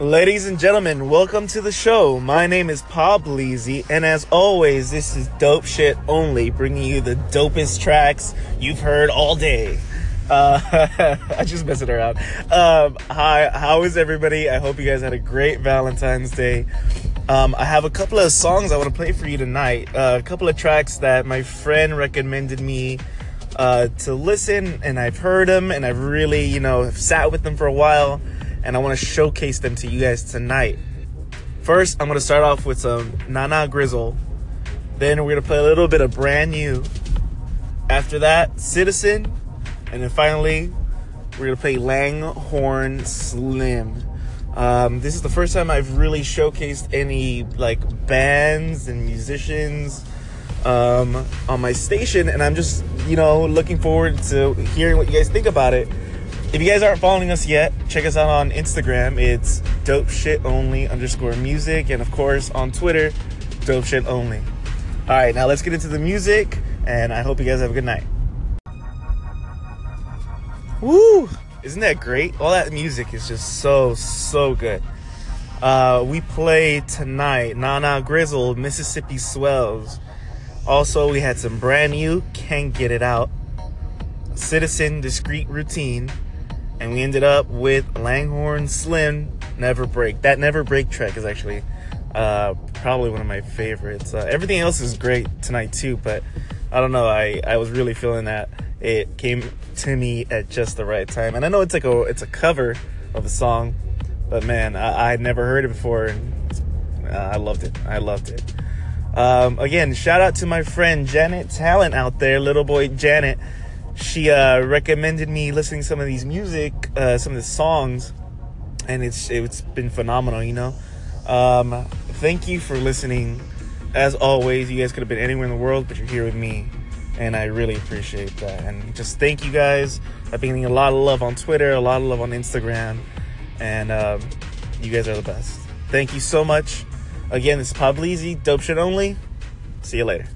Ladies and gentlemen, welcome to the show. My name is Paul Bleezy, and as always, this is dope shit only, bringing you the dopest tracks you've heard all day. Uh, I just messing around. Um, hi, how is everybody? I hope you guys had a great Valentine's Day. Um, I have a couple of songs I want to play for you tonight. Uh, a couple of tracks that my friend recommended me uh, to listen, and I've heard them, and I've really, you know, sat with them for a while and I want to showcase them to you guys tonight. First, I'm going to start off with some Nana Grizol. Then we're going to play a little bit of brand new. After that, Citizen. And then finally, we're going to play Langhorne Slim. Um, this is the first time I've really showcased any like bands and musicians um, on my station, and I'm just you know looking forward to hearing what you guys think about it. If you guys aren't following us yet, check us out on Instagram. It's dope shit only underscore music. And of course on Twitter, dope shit only. All right, now let's get into the music. And I hope you guys have a good night. Woo! Isn't that great? All that music is just so, so good. Uh, we play tonight Nana Grizol, Mississippi Swells. Also, we had some brand new Can't Get It Out, Citizen Discreet Routine, and we ended up with Langhorne Slim Never Break. That Never Break track is actually uh, probably one of my favorites. Uh, everything else is great tonight too, but I don't know. I, I was really feeling that it came to me at just the right time. And I know it's like a it's a cover of a song, but man, I, I'd never heard it before. And uh, I loved it. I loved it. Um, again, shout out to my friend Janet Talent out there, little boy Janet she uh, recommended me listening to some of these music, uh, some of the songs, and it's it's been phenomenal. You know, um, thank you for listening. As always, you guys could have been anywhere in the world, but you're here with me, and I really appreciate that. And just thank you guys. I've been getting a lot of love on Twitter, a lot of love on Instagram, and um, you guys are the best. Thank you so much. Again, this is Pablizzi, dope shit only. See you later.